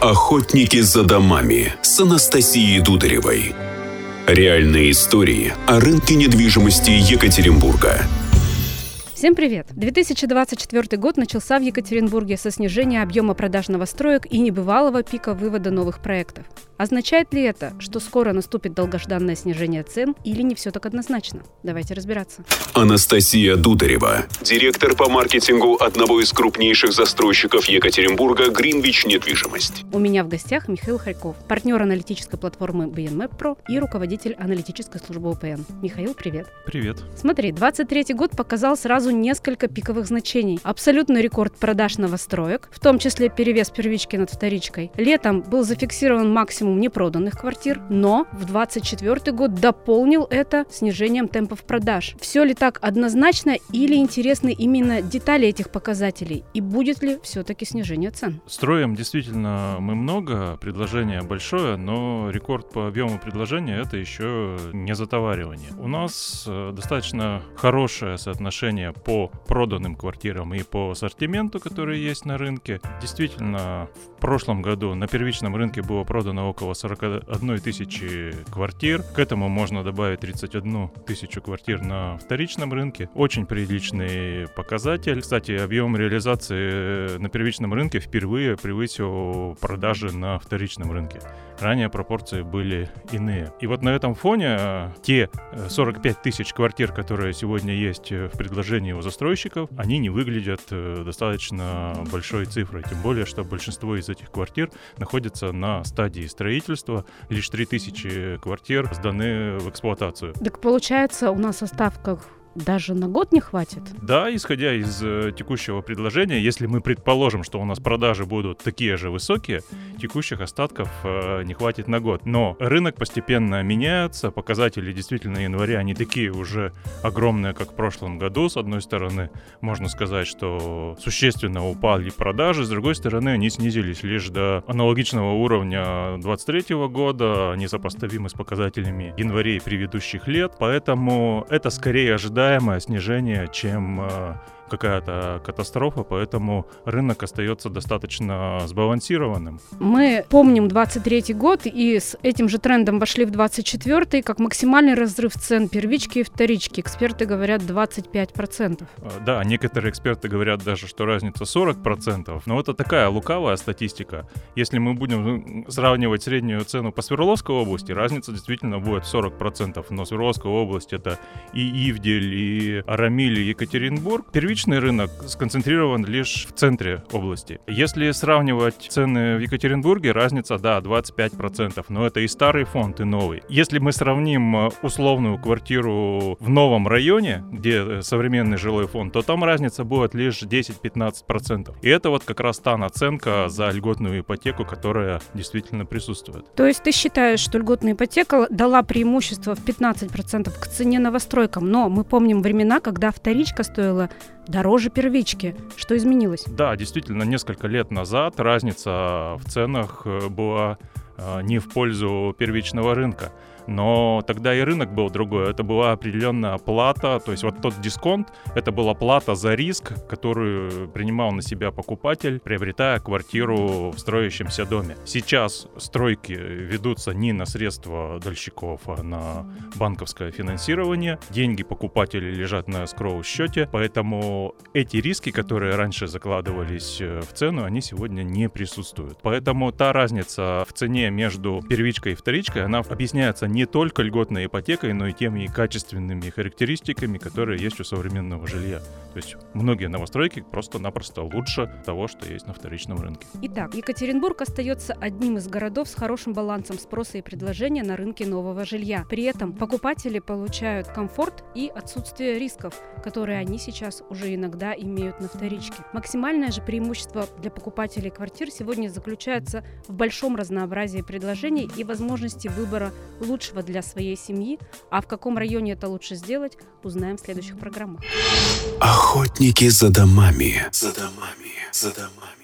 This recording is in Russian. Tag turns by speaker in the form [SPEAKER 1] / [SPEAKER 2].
[SPEAKER 1] Охотники за домами с Анастасией Дударевой. Реальные истории о рынке недвижимости Екатеринбурга.
[SPEAKER 2] Всем привет! 2024 год начался в Екатеринбурге со снижения объема продаж новостроек и небывалого пика вывода новых проектов. Означает ли это, что скоро наступит долгожданное снижение цен или не все так однозначно? Давайте разбираться.
[SPEAKER 1] Анастасия Дударева, директор по маркетингу одного из крупнейших застройщиков Екатеринбурга «Гринвич Недвижимость».
[SPEAKER 2] У меня в гостях Михаил Харьков, партнер аналитической платформы BNMap Pro и руководитель аналитической службы ОПН. Михаил, привет.
[SPEAKER 3] Привет.
[SPEAKER 2] Смотри, 23 год показал сразу несколько пиковых значений. Абсолютный рекорд продаж новостроек, в том числе перевес первички над вторичкой. Летом был зафиксирован максимум максимум непроданных квартир, но в 2024 год дополнил это снижением темпов продаж. Все ли так однозначно или интересны именно детали этих показателей? И будет ли все-таки снижение цен?
[SPEAKER 3] Строим действительно мы много, предложение большое, но рекорд по объему предложения это еще не затоваривание. У нас э, достаточно хорошее соотношение по проданным квартирам и по ассортименту, который есть на рынке. Действительно, в прошлом году на первичном рынке было продано около около 41 тысячи квартир. К этому можно добавить 31 тысячу квартир на вторичном рынке. Очень приличный показатель. Кстати, объем реализации на первичном рынке впервые превысил продажи на вторичном рынке. Ранее пропорции были иные. И вот на этом фоне э, те 45 э, тысяч квартир, которые сегодня есть э, в предложении у застройщиков, они не выглядят достаточно большой цифрой. Тем более, что большинство из этих квартир находится на стадии строительства. Лишь 3000 квартир сданы в эксплуатацию.
[SPEAKER 2] Так получается, у нас остав как даже на год не хватит?
[SPEAKER 3] Да, исходя из э, текущего предложения, если мы предположим, что у нас продажи будут такие же высокие, текущих остатков э, не хватит на год. Но рынок постепенно меняется, показатели действительно января не такие уже огромные, как в прошлом году. С одной стороны, можно сказать, что существенно упали продажи, с другой стороны, они снизились лишь до аналогичного уровня 2023 года, несопоставимы с показателями январей предыдущих лет, поэтому это скорее ожидается ожидаемое снижение, чем э, какая-то катастрофа, поэтому рынок остается достаточно сбалансированным.
[SPEAKER 2] Мы помним 23 год и с этим же трендом вошли в 24 как максимальный разрыв цен первички и вторички. Эксперты говорят 25%.
[SPEAKER 3] А, да, некоторые эксперты говорят даже, что разница 40%, но это такая лукавая статистика. Если мы будем сравнивать среднюю цену по Свердловской области, разница действительно будет 40%, но Свердловская область это и Ивдель, и Арамиль, и Екатеринбург. Первичка вторичный рынок сконцентрирован лишь в центре области. Если сравнивать цены в Екатеринбурге, разница, да, 25%, но это и старый фонд, и новый. Если мы сравним э, условную квартиру в новом районе, где э, современный жилой фонд, то там разница будет лишь 10-15%. И это вот как раз та наценка за льготную ипотеку, которая действительно присутствует.
[SPEAKER 2] То есть ты считаешь, что льготная ипотека дала преимущество в 15% к цене новостройкам, но мы помним времена, когда вторичка стоила дороже первички. Что изменилось?
[SPEAKER 3] Да, действительно, несколько лет назад разница в ценах э, была э, не в пользу первичного рынка. Но тогда и рынок был другой. Это была определенная плата, то есть вот тот дисконт, это была плата за риск, которую принимал на себя покупатель, приобретая квартиру в строящемся доме. Сейчас стройки ведутся не на средства дольщиков, а на банковское финансирование. Деньги покупателей лежат на скроу счете, поэтому эти риски, которые раньше закладывались э, в цену, они сегодня не присутствуют. Поэтому та разница в цене между первичкой и вторичкой, она объясняется не не только льготной ипотекой, но и теми качественными характеристиками, которые есть у современного жилья. То есть многие новостройки просто-напросто лучше того, что есть на вторичном рынке.
[SPEAKER 2] Итак, Екатеринбург остается одним из городов с хорошим балансом спроса и предложения на рынке нового жилья. При этом покупатели получают комфорт и отсутствие рисков, которые они сейчас уже иногда имеют на вторичке. Максимальное же преимущество для покупателей квартир сегодня заключается в большом разнообразии предложений и возможности выбора лучшего лучшего для своей семьи, а в каком районе это лучше сделать, узнаем в следующих программах.
[SPEAKER 1] Охотники за домами. За домами. За домами.